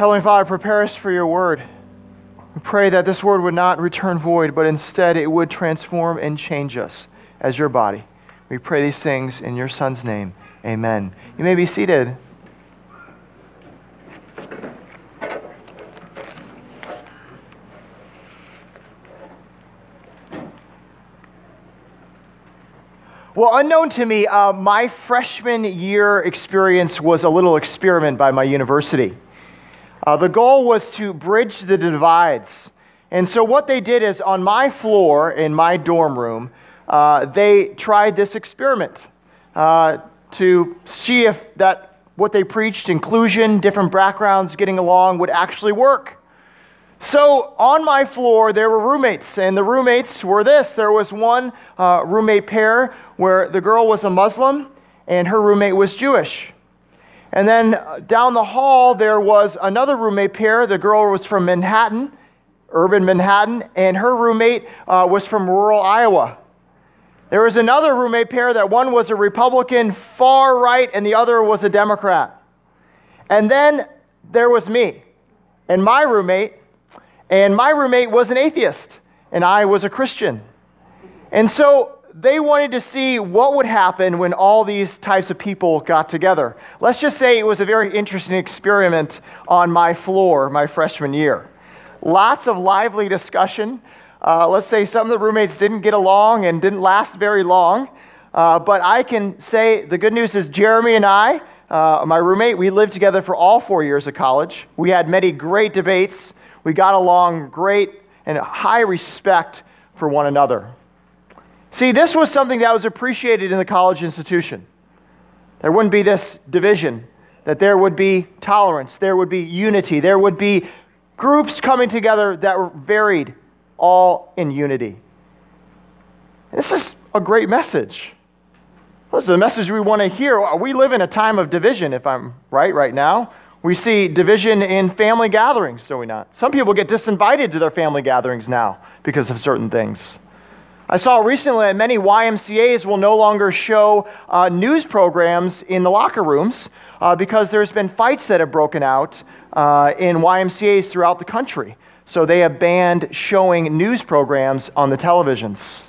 Heavenly Father, prepare us for your word. We pray that this word would not return void, but instead it would transform and change us as your body. We pray these things in your Son's name. Amen. You may be seated. Well, unknown to me, uh, my freshman year experience was a little experiment by my university. Uh, the goal was to bridge the divides. And so, what they did is on my floor in my dorm room, uh, they tried this experiment uh, to see if that what they preached, inclusion, different backgrounds, getting along, would actually work. So on my floor, there were roommates, and the roommates were this. There was one uh, roommate pair where the girl was a Muslim and her roommate was Jewish. And then uh, down the hall, there was another roommate pair. The girl was from Manhattan, urban Manhattan, and her roommate uh, was from rural Iowa. There was another roommate pair that one was a Republican far right and the other was a Democrat. And then there was me and my roommate and my roommate was an atheist, and I was a Christian. And so they wanted to see what would happen when all these types of people got together. Let's just say it was a very interesting experiment on my floor my freshman year. Lots of lively discussion. Uh, let's say some of the roommates didn't get along and didn't last very long. Uh, but I can say the good news is Jeremy and I, uh, my roommate, we lived together for all four years of college. We had many great debates. We got along great and high respect for one another. See, this was something that was appreciated in the college institution. There wouldn't be this division, that there would be tolerance, there would be unity, there would be groups coming together that were varied, all in unity. This is a great message. This is a message we want to hear. We live in a time of division, if I'm right, right now. We see division in family gatherings, do we not? Some people get disinvited to their family gatherings now because of certain things. I saw recently that many YMCAs will no longer show uh, news programs in the locker rooms uh, because there's been fights that have broken out uh, in YMCAs throughout the country. So they have banned showing news programs on the televisions.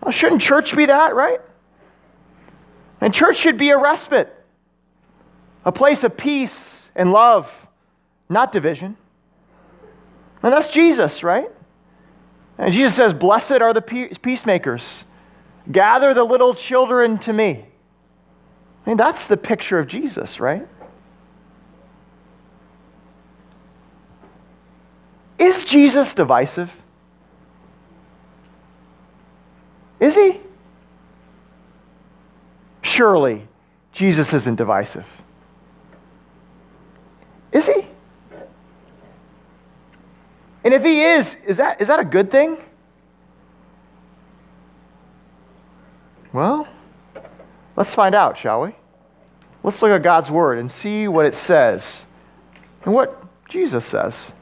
Well, shouldn't church be that, right? And church should be a respite a place of peace and love, not division. And that's Jesus, right? And Jesus says, Blessed are the peacemakers. Gather the little children to me. I mean, that's the picture of Jesus, right? Is Jesus divisive? Is he? Surely, Jesus isn't divisive. Is he? And if he is, is that, is that a good thing? Well, let's find out, shall we? Let's look at God's word and see what it says and what Jesus says.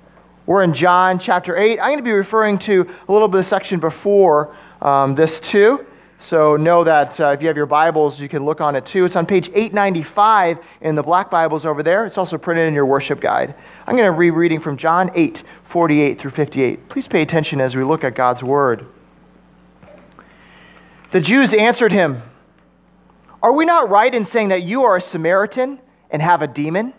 We're in John chapter 8. I'm going to be referring to a little bit of section before um, this, too. So know that uh, if you have your Bibles, you can look on it too. It's on page 895 in the black Bibles over there. It's also printed in your worship guide. I'm going to be reading from John 8, 48 through 58. Please pay attention as we look at God's word. The Jews answered him, Are we not right in saying that you are a Samaritan and have a demon?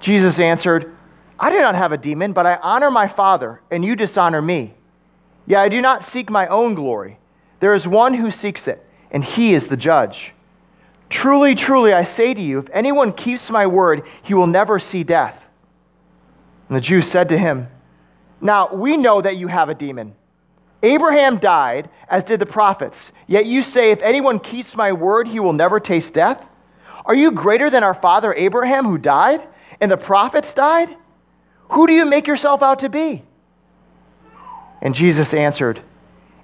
Jesus answered, I do not have a demon, but I honor my Father, and you dishonor me. Yet I do not seek my own glory. There is one who seeks it, and he is the judge. Truly, truly, I say to you, if anyone keeps my word, he will never see death. And the Jews said to him, Now we know that you have a demon. Abraham died, as did the prophets, yet you say, If anyone keeps my word, he will never taste death? Are you greater than our father Abraham, who died, and the prophets died? Who do you make yourself out to be? And Jesus answered,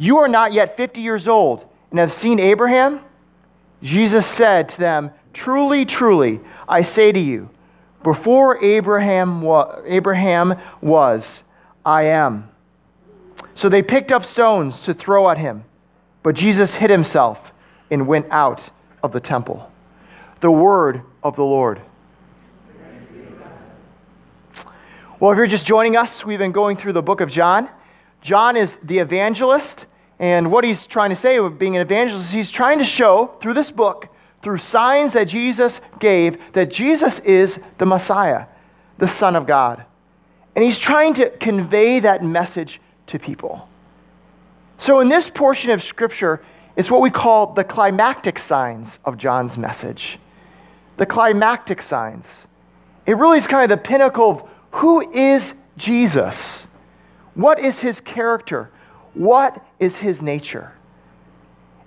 You are not yet 50 years old and have seen Abraham? Jesus said to them, Truly, truly, I say to you, before Abraham, wa- Abraham was, I am. So they picked up stones to throw at him, but Jesus hid himself and went out of the temple. The word of the Lord. Well, if you're just joining us, we've been going through the book of John. John is the evangelist, and what he's trying to say with being an evangelist, he's trying to show through this book, through signs that Jesus gave, that Jesus is the Messiah, the Son of God. And he's trying to convey that message to people. So, in this portion of Scripture, it's what we call the climactic signs of John's message. The climactic signs. It really is kind of the pinnacle of who is Jesus? What is his character? What is his nature?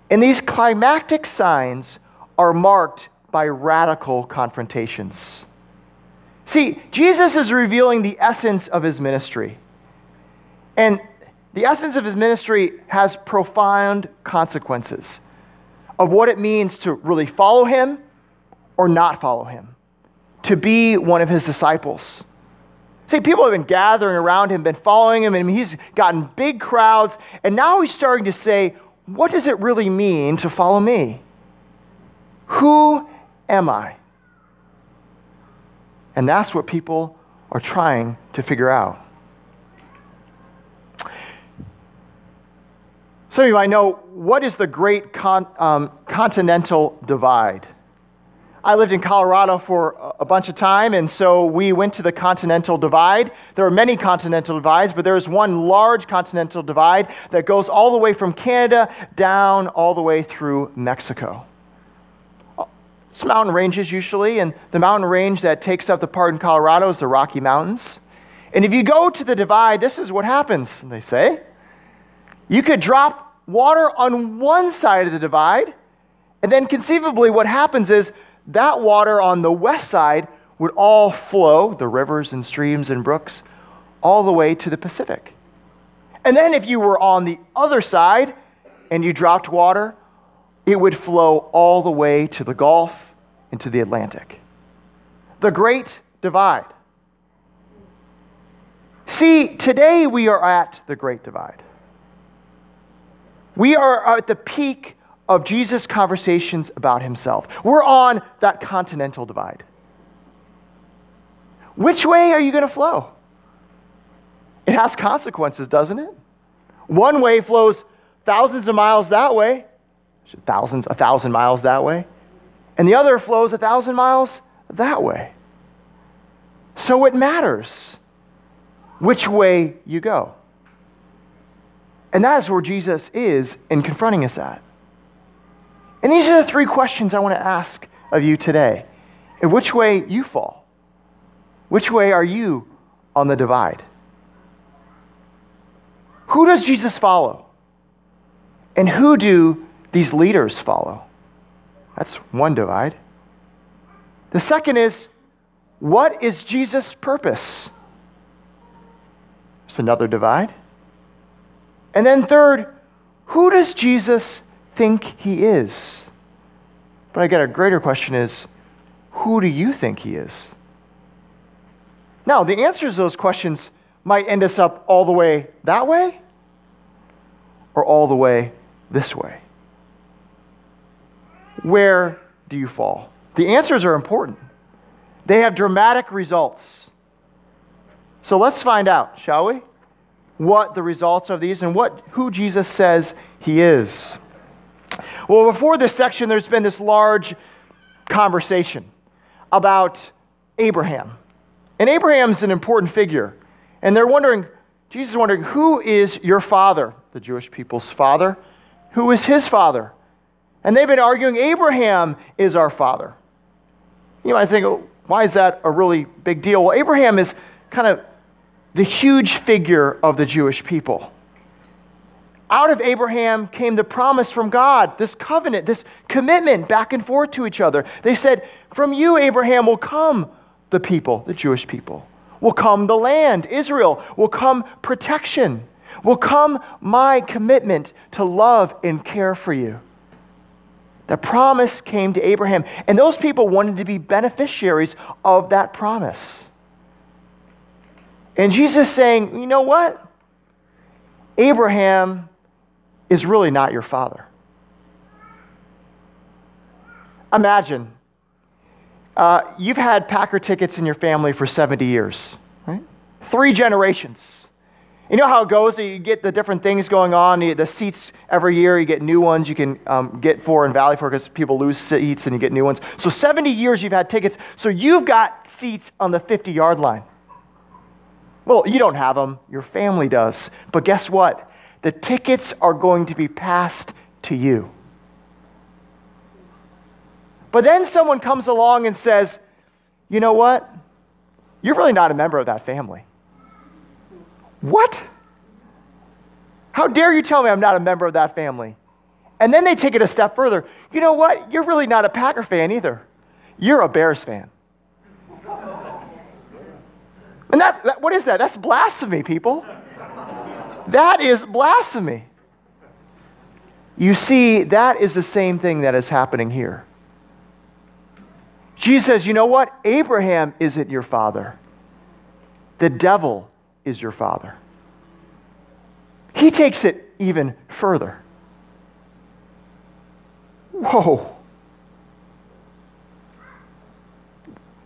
And these climactic signs are marked by radical confrontations. See, Jesus is revealing the essence of his ministry. And the essence of his ministry has profound consequences of what it means to really follow him or not follow him, to be one of his disciples. See, people have been gathering around him, been following him, and he's gotten big crowds. And now he's starting to say, What does it really mean to follow me? Who am I? And that's what people are trying to figure out. Some of you might know what is the great con- um, continental divide? I lived in Colorado for a bunch of time, and so we went to the Continental Divide. There are many continental divides, but there's one large continental divide that goes all the way from Canada down all the way through Mexico. It's mountain ranges usually, and the mountain range that takes up the part in Colorado is the Rocky Mountains. And if you go to the divide, this is what happens, they say. You could drop water on one side of the divide, and then conceivably what happens is that water on the west side would all flow, the rivers and streams and brooks, all the way to the Pacific. And then if you were on the other side and you dropped water, it would flow all the way to the Gulf and to the Atlantic. The Great Divide. See, today we are at the Great Divide. We are at the peak of Jesus' conversations about himself. We're on that continental divide. Which way are you going to flow? It has consequences, doesn't it? One way flows thousands of miles that way, thousands, a thousand miles that way, and the other flows a thousand miles that way. So it matters which way you go. And that is where Jesus is in confronting us at. And these are the three questions I want to ask of you today. And which way you fall? Which way are you on the divide? Who does Jesus follow? And who do these leaders follow? That's one divide. The second is what is Jesus' purpose? It's another divide. And then, third, who does Jesus think he is? But I get a greater question is who do you think he is? Now, the answers to those questions might end us up all the way that way or all the way this way. Where do you fall? The answers are important. They have dramatic results. So let's find out, shall we? What the results of these and what who Jesus says he is. Well, before this section, there's been this large conversation about Abraham. And Abraham's an important figure. And they're wondering, Jesus is wondering, who is your father, the Jewish people's father? Who is his father? And they've been arguing, Abraham is our father. You might think, why is that a really big deal? Well, Abraham is kind of the huge figure of the Jewish people out of Abraham came the promise from God, this covenant, this commitment back and forth to each other. They said, From you, Abraham, will come the people, the Jewish people. will come the land, Israel, will come protection, will come my commitment to love and care for you. The promise came to Abraham, and those people wanted to be beneficiaries of that promise. And Jesus saying, you know what? Abraham is really not your father. Imagine uh, you've had Packer tickets in your family for 70 years, right? Three generations. You know how it goes? You get the different things going on. The seats every year, you get new ones you can um, get for and Valley for because people lose seats and you get new ones. So 70 years you've had tickets. So you've got seats on the 50 yard line. Well, you don't have them, your family does. But guess what? The tickets are going to be passed to you. But then someone comes along and says, you know what? You're really not a member of that family. What? How dare you tell me I'm not a member of that family? And then they take it a step further. You know what? You're really not a Packer fan either. You're a Bears fan. And that, that what is that? That's blasphemy, people. That is blasphemy. You see, that is the same thing that is happening here. Jesus says, You know what? Abraham isn't your father, the devil is your father. He takes it even further. Whoa.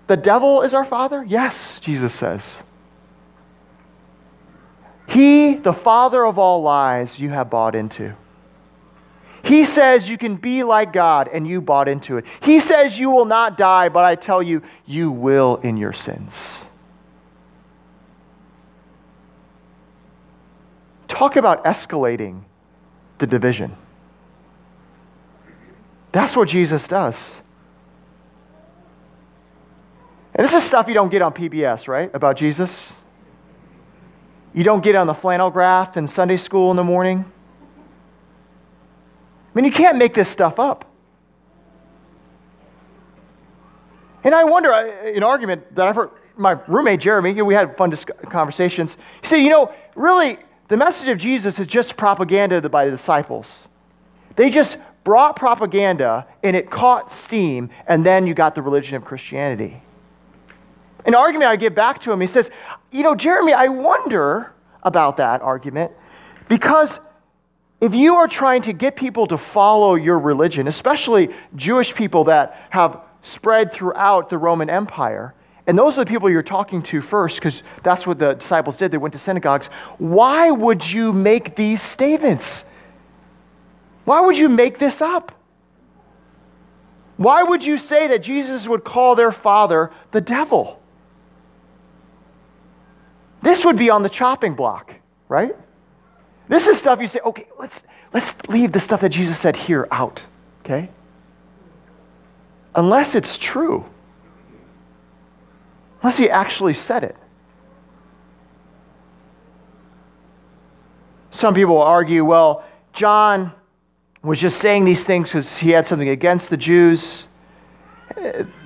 The devil is our father? Yes, Jesus says. He, the father of all lies, you have bought into. He says you can be like God, and you bought into it. He says you will not die, but I tell you, you will in your sins. Talk about escalating the division. That's what Jesus does. And this is stuff you don't get on PBS, right? About Jesus. You don't get on the flannel graph in Sunday school in the morning. I mean, you can't make this stuff up. And I wonder, uh, an argument that I've heard, my roommate Jeremy, we had fun conversations. He said, you know, really, the message of Jesus is just propaganda by the disciples. They just brought propaganda and it caught steam, and then you got the religion of Christianity. An argument I give back to him, he says, You know, Jeremy, I wonder about that argument because if you are trying to get people to follow your religion, especially Jewish people that have spread throughout the Roman Empire, and those are the people you're talking to first because that's what the disciples did. They went to synagogues. Why would you make these statements? Why would you make this up? Why would you say that Jesus would call their father the devil? This would be on the chopping block, right? This is stuff you say, okay, let's, let's leave the stuff that Jesus said here out, okay? Unless it's true. Unless he actually said it. Some people will argue, well, John was just saying these things because he had something against the Jews.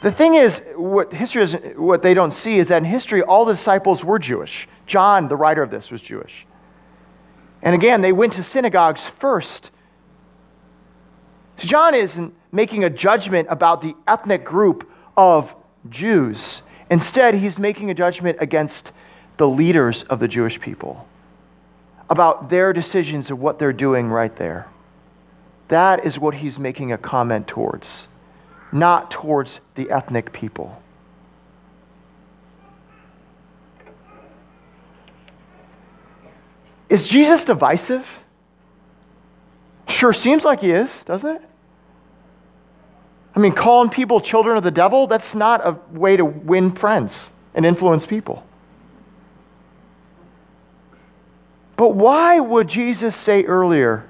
The thing is, what history doesn't, what they don't see is that in history, all the disciples were Jewish. John, the writer of this, was Jewish. And again, they went to synagogues first. So John isn't making a judgment about the ethnic group of Jews. Instead, he's making a judgment against the leaders of the Jewish people about their decisions of what they're doing right there. That is what he's making a comment towards, not towards the ethnic people. Is Jesus divisive? Sure seems like he is, doesn't it? I mean, calling people children of the devil, that's not a way to win friends and influence people. But why would Jesus say earlier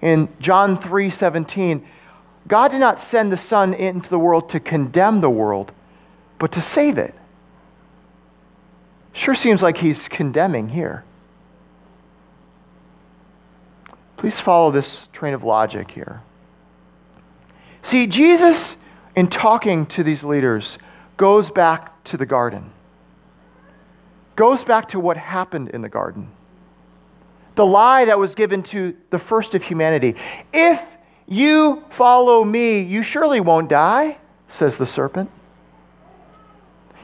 in John 3:17, God did not send the Son into the world to condemn the world, but to save it? Sure seems like he's condemning here. Please follow this train of logic here. See, Jesus, in talking to these leaders, goes back to the garden. goes back to what happened in the garden. The lie that was given to the first of humanity. If you follow me, you surely won't die, says the serpent.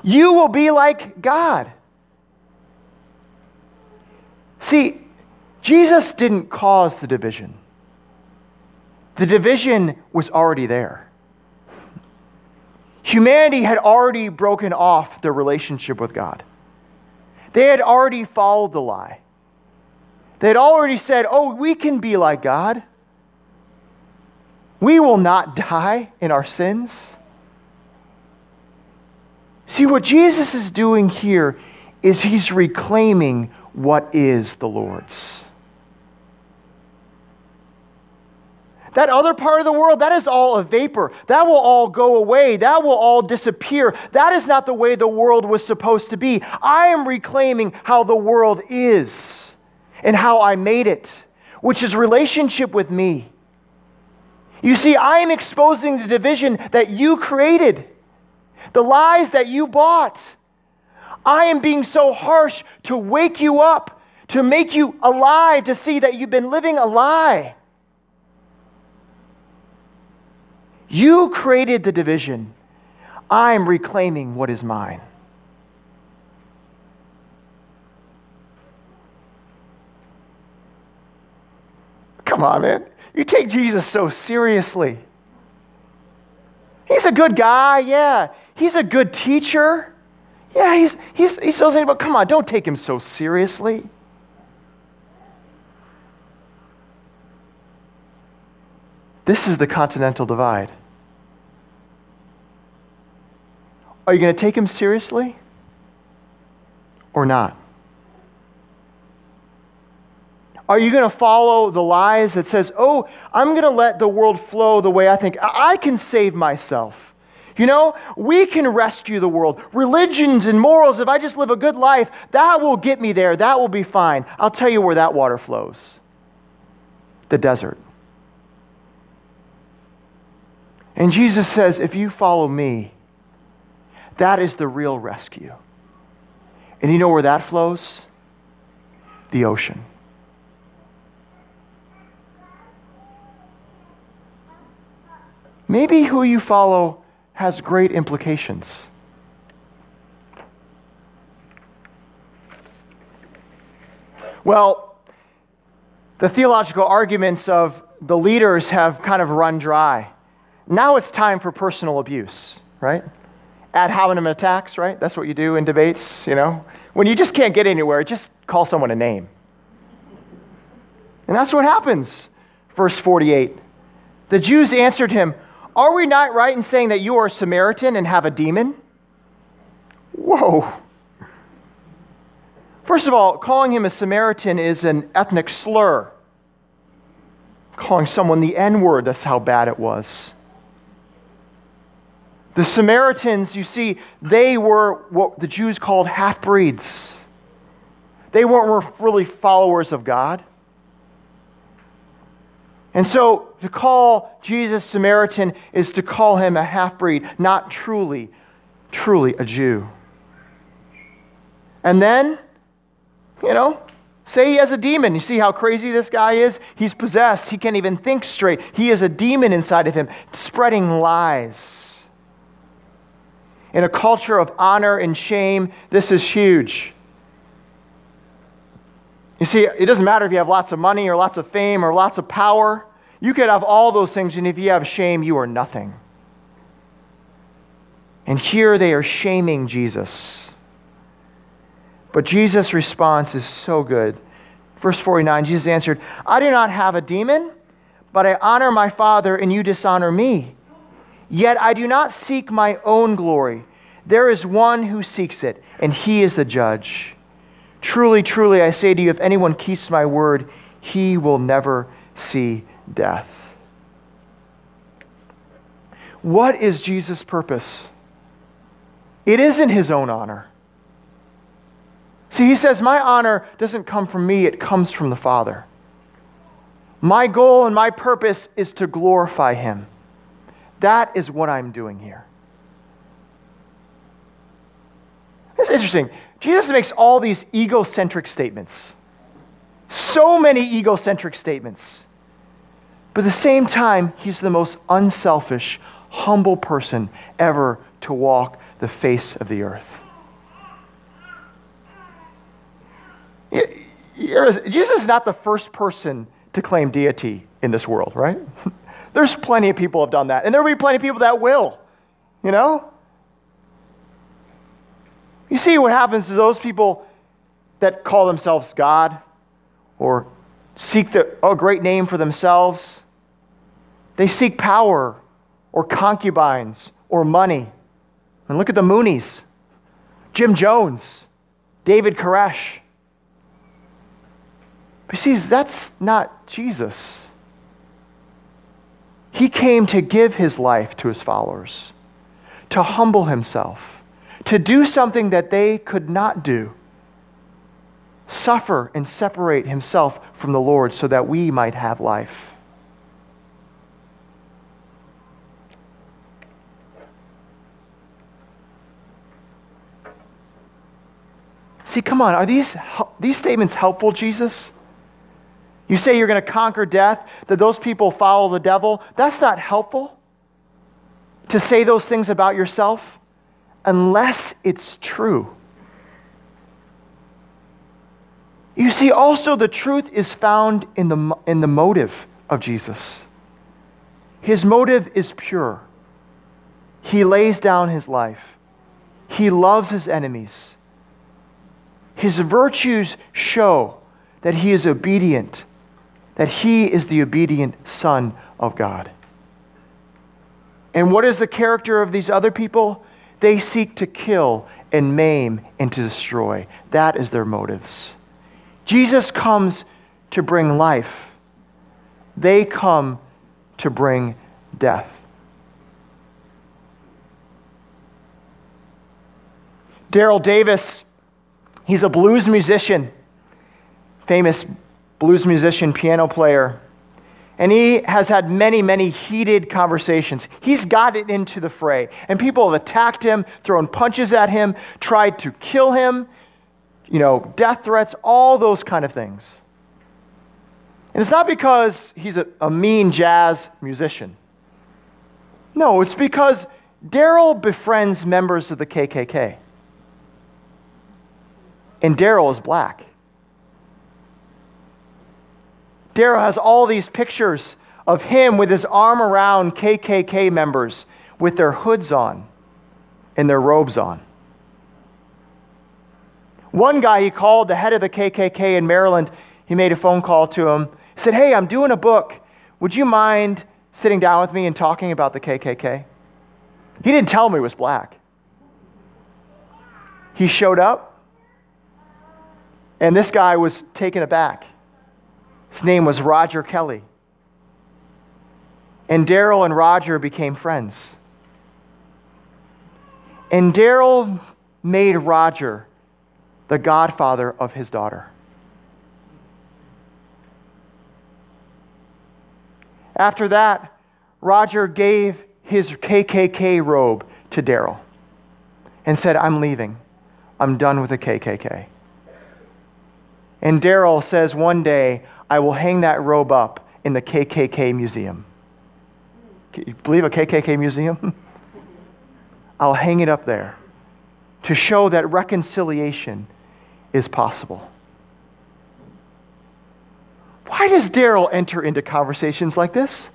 You will be like God. See, Jesus didn't cause the division, the division was already there. Humanity had already broken off their relationship with God. They had already followed the lie. They had already said, Oh, we can be like God. We will not die in our sins. See, what Jesus is doing here is he's reclaiming what is the Lord's. That other part of the world, that is all a vapor. That will all go away. That will all disappear. That is not the way the world was supposed to be. I am reclaiming how the world is and how I made it, which is relationship with me. You see, I am exposing the division that you created, the lies that you bought. I am being so harsh to wake you up, to make you alive, to see that you've been living a lie. You created the division. I'm reclaiming what is mine. Come on, man. You take Jesus so seriously. He's a good guy, yeah. He's a good teacher. Yeah, he's, he's, he still saying, but come on, don't take him so seriously. This is the continental divide. Are you going to take him seriously or not? Are you going to follow the lies that says, "Oh, I'm going to let the world flow the way I think I can save myself." You know, we can rescue the world. Religions and morals, if I just live a good life, that will get me there. That will be fine. I'll tell you where that water flows the desert. And Jesus says, if you follow me, that is the real rescue. And you know where that flows? The ocean. Maybe who you follow has great implications. Well, the theological arguments of the leaders have kind of run dry. Now it's time for personal abuse, right? Ad hominem attacks, right? That's what you do in debates, you know? When you just can't get anywhere, just call someone a name. And that's what happens. Verse 48. The Jews answered him, Are we not right in saying that you are a Samaritan and have a demon? Whoa. First of all, calling him a Samaritan is an ethnic slur. Calling someone the N word, that's how bad it was. The Samaritans, you see, they were what the Jews called half breeds. They weren't really followers of God. And so to call Jesus Samaritan is to call him a half breed, not truly, truly a Jew. And then, you know, say he has a demon. You see how crazy this guy is? He's possessed. He can't even think straight. He has a demon inside of him, spreading lies. In a culture of honor and shame, this is huge. You see, it doesn't matter if you have lots of money or lots of fame or lots of power. You could have all those things, and if you have shame, you are nothing. And here they are shaming Jesus. But Jesus' response is so good. Verse 49 Jesus answered, I do not have a demon, but I honor my Father, and you dishonor me. Yet I do not seek my own glory. There is one who seeks it, and he is the judge. Truly, truly, I say to you, if anyone keeps my word, he will never see death. What is Jesus' purpose? It isn't his own honor. See, he says, My honor doesn't come from me, it comes from the Father. My goal and my purpose is to glorify him. That is what I'm doing here. It's interesting. Jesus makes all these egocentric statements. So many egocentric statements. But at the same time, he's the most unselfish, humble person ever to walk the face of the earth. Jesus is not the first person to claim deity in this world, right? There's plenty of people have done that, and there will be plenty of people that will, you know? You see what happens to those people that call themselves God or seek the, a great name for themselves. They seek power or concubines or money. And look at the Moonies Jim Jones, David Koresh. But see, that's not Jesus. He came to give his life to his followers, to humble himself, to do something that they could not do suffer and separate himself from the Lord so that we might have life. See, come on, are these, these statements helpful, Jesus? You say you're going to conquer death, that those people follow the devil. That's not helpful to say those things about yourself unless it's true. You see, also the truth is found in the, in the motive of Jesus. His motive is pure. He lays down his life, he loves his enemies. His virtues show that he is obedient, that he is the obedient Son of God. And what is the character of these other people? They seek to kill and maim and to destroy. That is their motives. Jesus comes to bring life, they come to bring death. Daryl Davis, he's a blues musician, famous blues musician, piano player. And he has had many, many heated conversations. He's gotten into the fray, and people have attacked him, thrown punches at him, tried to kill him you know, death threats, all those kind of things. And it's not because he's a, a mean jazz musician. No, it's because Daryl befriends members of the KKK. And Daryl is black. Daryl has all these pictures of him with his arm around KKK members with their hoods on and their robes on. One guy he called, the head of the KKK in Maryland, he made a phone call to him. He said, Hey, I'm doing a book. Would you mind sitting down with me and talking about the KKK? He didn't tell me he was black. He showed up, and this guy was taken aback. His name was Roger Kelly. And Daryl and Roger became friends. And Daryl made Roger the godfather of his daughter. After that, Roger gave his KKK robe to Daryl and said, I'm leaving. I'm done with the KKK. And Daryl says, One day I will hang that robe up in the KKK museum. Can you believe a KKK museum? I'll hang it up there to show that reconciliation is possible. Why does Daryl enter into conversations like this?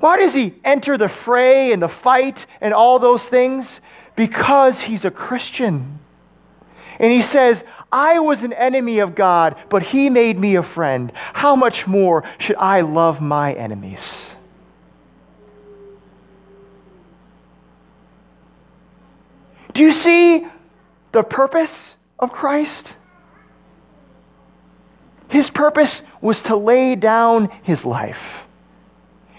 Why does he enter the fray and the fight and all those things? Because he's a Christian. And he says, I was an enemy of God, but he made me a friend. How much more should I love my enemies? Do you see the purpose of Christ? His purpose was to lay down his life.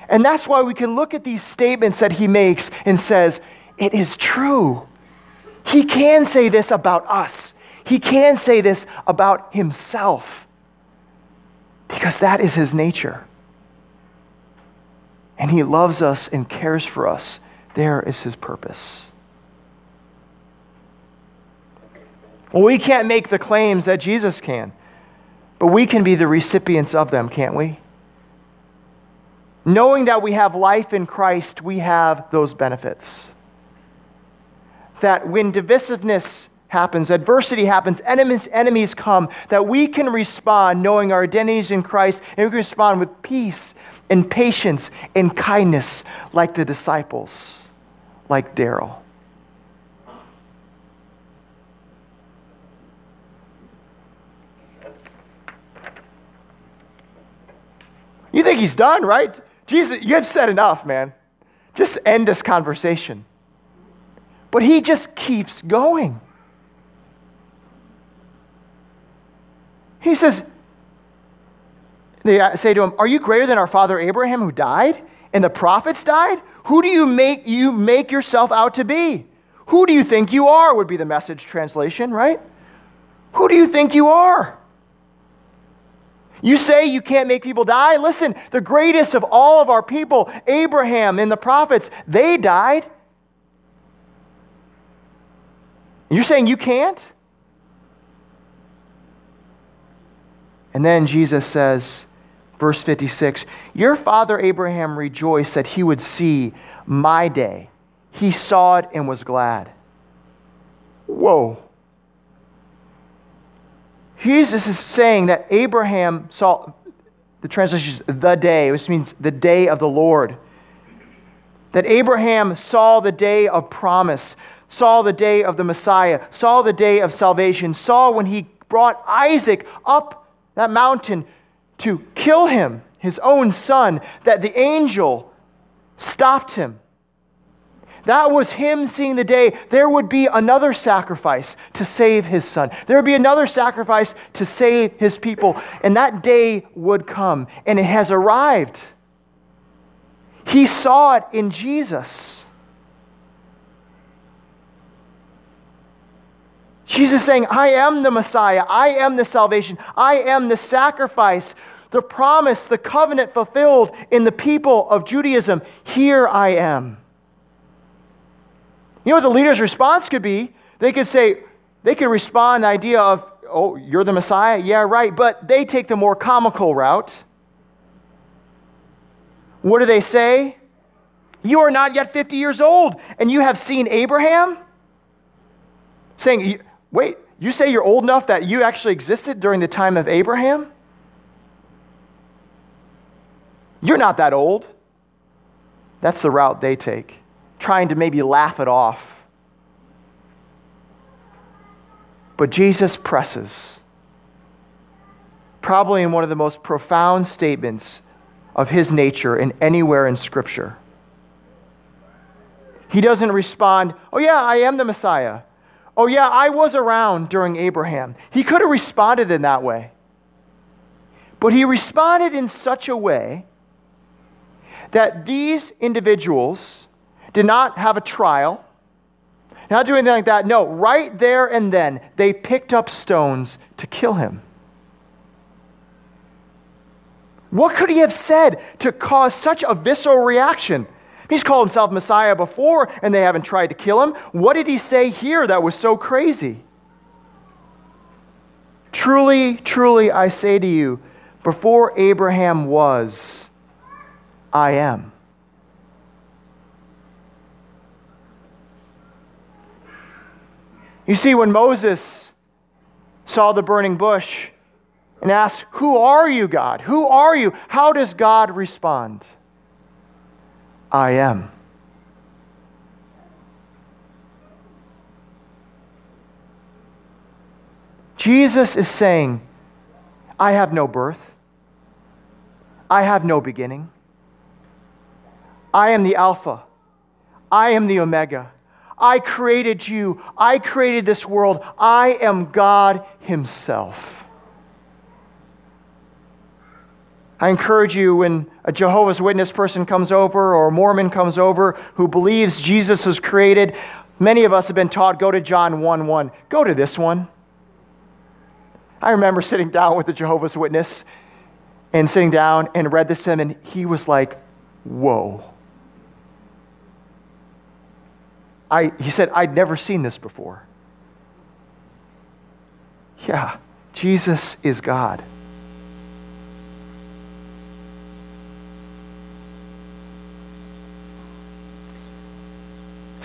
And that's why we can look at these statements that he makes and says, it is true. He can say this about us. He can say this about himself because that is his nature. And he loves us and cares for us. There is his purpose. Well, we can't make the claims that Jesus can, but we can be the recipients of them, can't we? Knowing that we have life in Christ, we have those benefits. That when divisiveness happens, adversity happens, enemies, enemies come, that we can respond knowing our identities in Christ, and we can respond with peace and patience and kindness like the disciples, like Daryl. You think he's done, right? Jesus, you have said enough, man. Just end this conversation. But he just keeps going. He says, they say to him, Are you greater than our father Abraham who died? And the prophets died? Who do you make you make yourself out to be? Who do you think you are? would be the message translation, right? Who do you think you are? You say you can't make people die? Listen, the greatest of all of our people, Abraham and the prophets, they died. You're saying you can't? And then Jesus says, verse 56 Your father Abraham rejoiced that he would see my day. He saw it and was glad. Whoa. Jesus is saying that Abraham saw, the translation is the day, which means the day of the Lord. That Abraham saw the day of promise, saw the day of the Messiah, saw the day of salvation, saw when he brought Isaac up that mountain to kill him, his own son, that the angel stopped him that was him seeing the day there would be another sacrifice to save his son. There would be another sacrifice to save his people. And that day would come, and it has arrived. He saw it in Jesus. Jesus saying, I am the Messiah. I am the salvation. I am the sacrifice, the promise, the covenant fulfilled in the people of Judaism. Here I am. You know what the leader's response could be? They could say, they could respond the idea of, oh, you're the Messiah? Yeah, right. But they take the more comical route. What do they say? You are not yet 50 years old, and you have seen Abraham? Saying, wait, you say you're old enough that you actually existed during the time of Abraham? You're not that old. That's the route they take trying to maybe laugh it off. But Jesus presses, probably in one of the most profound statements of his nature in anywhere in Scripture. He doesn't respond, Oh, yeah, I am the Messiah. Oh, yeah, I was around during Abraham. He could have responded in that way. But he responded in such a way that these individuals did not have a trial, not do anything like that. No, right there and then, they picked up stones to kill him. What could he have said to cause such a visceral reaction? He's called himself Messiah before, and they haven't tried to kill him. What did he say here that was so crazy? Truly, truly, I say to you, before Abraham was, I am. You see, when Moses saw the burning bush and asked, Who are you, God? Who are you? How does God respond? I am. Jesus is saying, I have no birth. I have no beginning. I am the Alpha. I am the Omega. I created you. I created this world. I am God Himself. I encourage you when a Jehovah's Witness person comes over or a Mormon comes over who believes Jesus was created, many of us have been taught go to John 1 1. Go to this one. I remember sitting down with a Jehovah's Witness and sitting down and read this to him, and he was like, Whoa. I, he said, I'd never seen this before. Yeah, Jesus is God.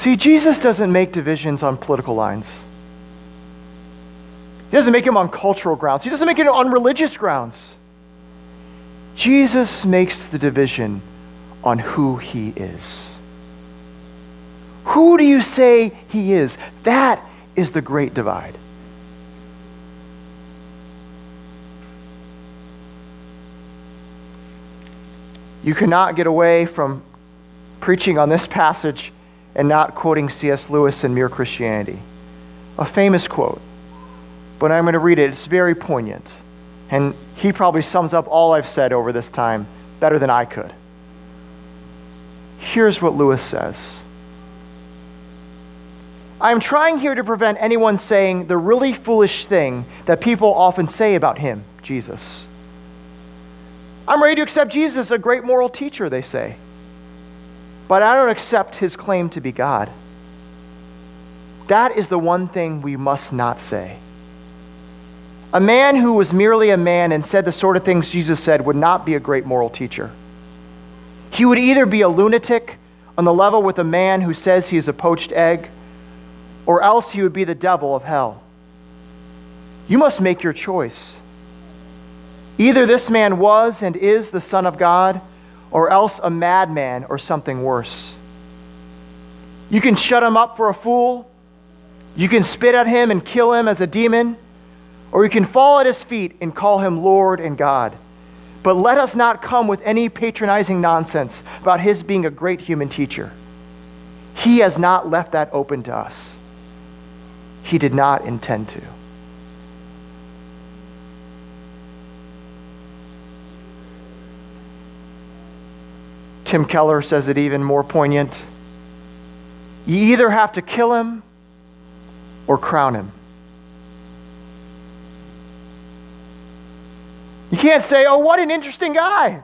See, Jesus doesn't make divisions on political lines. He doesn't make them on cultural grounds. He doesn't make it on religious grounds. Jesus makes the division on who he is. Who do you say he is? That is the great divide. You cannot get away from preaching on this passage and not quoting C.S. Lewis in Mere Christianity. A famous quote, but I'm going to read it. It's very poignant. And he probably sums up all I've said over this time better than I could. Here's what Lewis says I am trying here to prevent anyone saying the really foolish thing that people often say about him, Jesus. I'm ready to accept Jesus as a great moral teacher, they say but I don't accept his claim to be God. That is the one thing we must not say. A man who was merely a man and said the sort of things Jesus said would not be a great moral teacher. He would either be a lunatic on the level with a man who says he is a poached egg, or else he would be the devil of hell. You must make your choice. Either this man was and is the Son of God or else a madman or something worse. You can shut him up for a fool, you can spit at him and kill him as a demon, or you can fall at his feet and call him Lord and God. But let us not come with any patronizing nonsense about his being a great human teacher. He has not left that open to us. He did not intend to. Tim Keller says it even more poignant. You either have to kill him or crown him. You can't say, oh, what an interesting guy.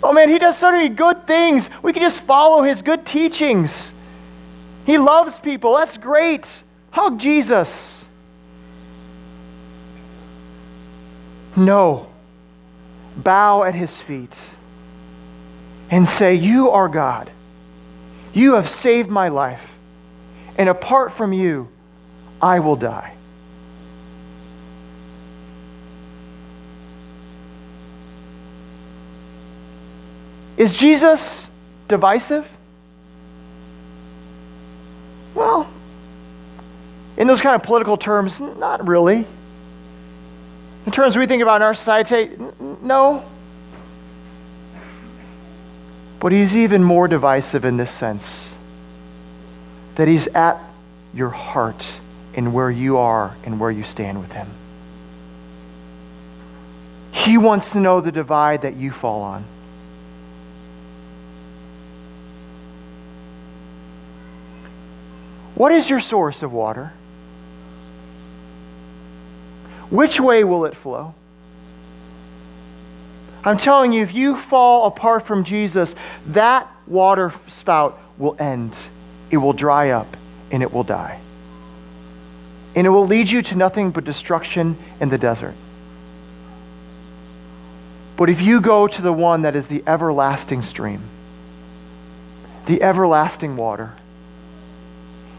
Oh man, he does so many good things. We can just follow his good teachings. He loves people. That's great. Hug Jesus. No. Bow at his feet and say, You are God. You have saved my life. And apart from you, I will die. Is Jesus divisive? Well, in those kind of political terms, not really. In terms we think about in our society, no. But he's even more divisive in this sense that he's at your heart and where you are and where you stand with him. He wants to know the divide that you fall on. What is your source of water? Which way will it flow? I'm telling you, if you fall apart from Jesus, that water spout will end. It will dry up and it will die. And it will lead you to nothing but destruction in the desert. But if you go to the one that is the everlasting stream, the everlasting water,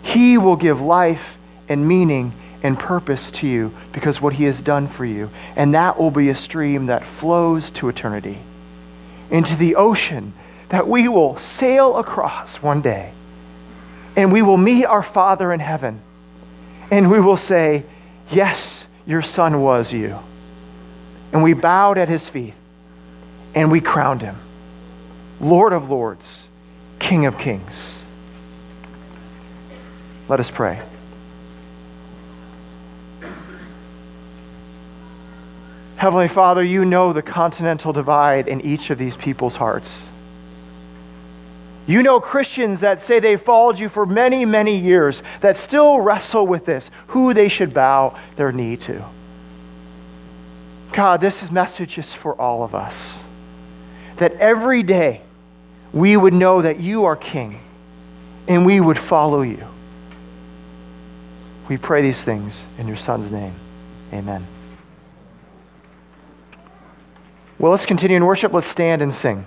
he will give life and meaning and purpose to you because what He has done for you. And that will be a stream that flows to eternity, into the ocean that we will sail across one day. And we will meet our Father in heaven. And we will say, Yes, your Son was you. And we bowed at His feet and we crowned Him Lord of Lords, King of Kings. Let us pray. Heavenly Father, you know the continental divide in each of these people's hearts. You know Christians that say they followed you for many, many years that still wrestle with this who they should bow their knee to. God, this message is for all of us. That every day we would know that you are King and we would follow you. We pray these things in your Son's name. Amen. Well, let's continue in worship. Let's stand and sing.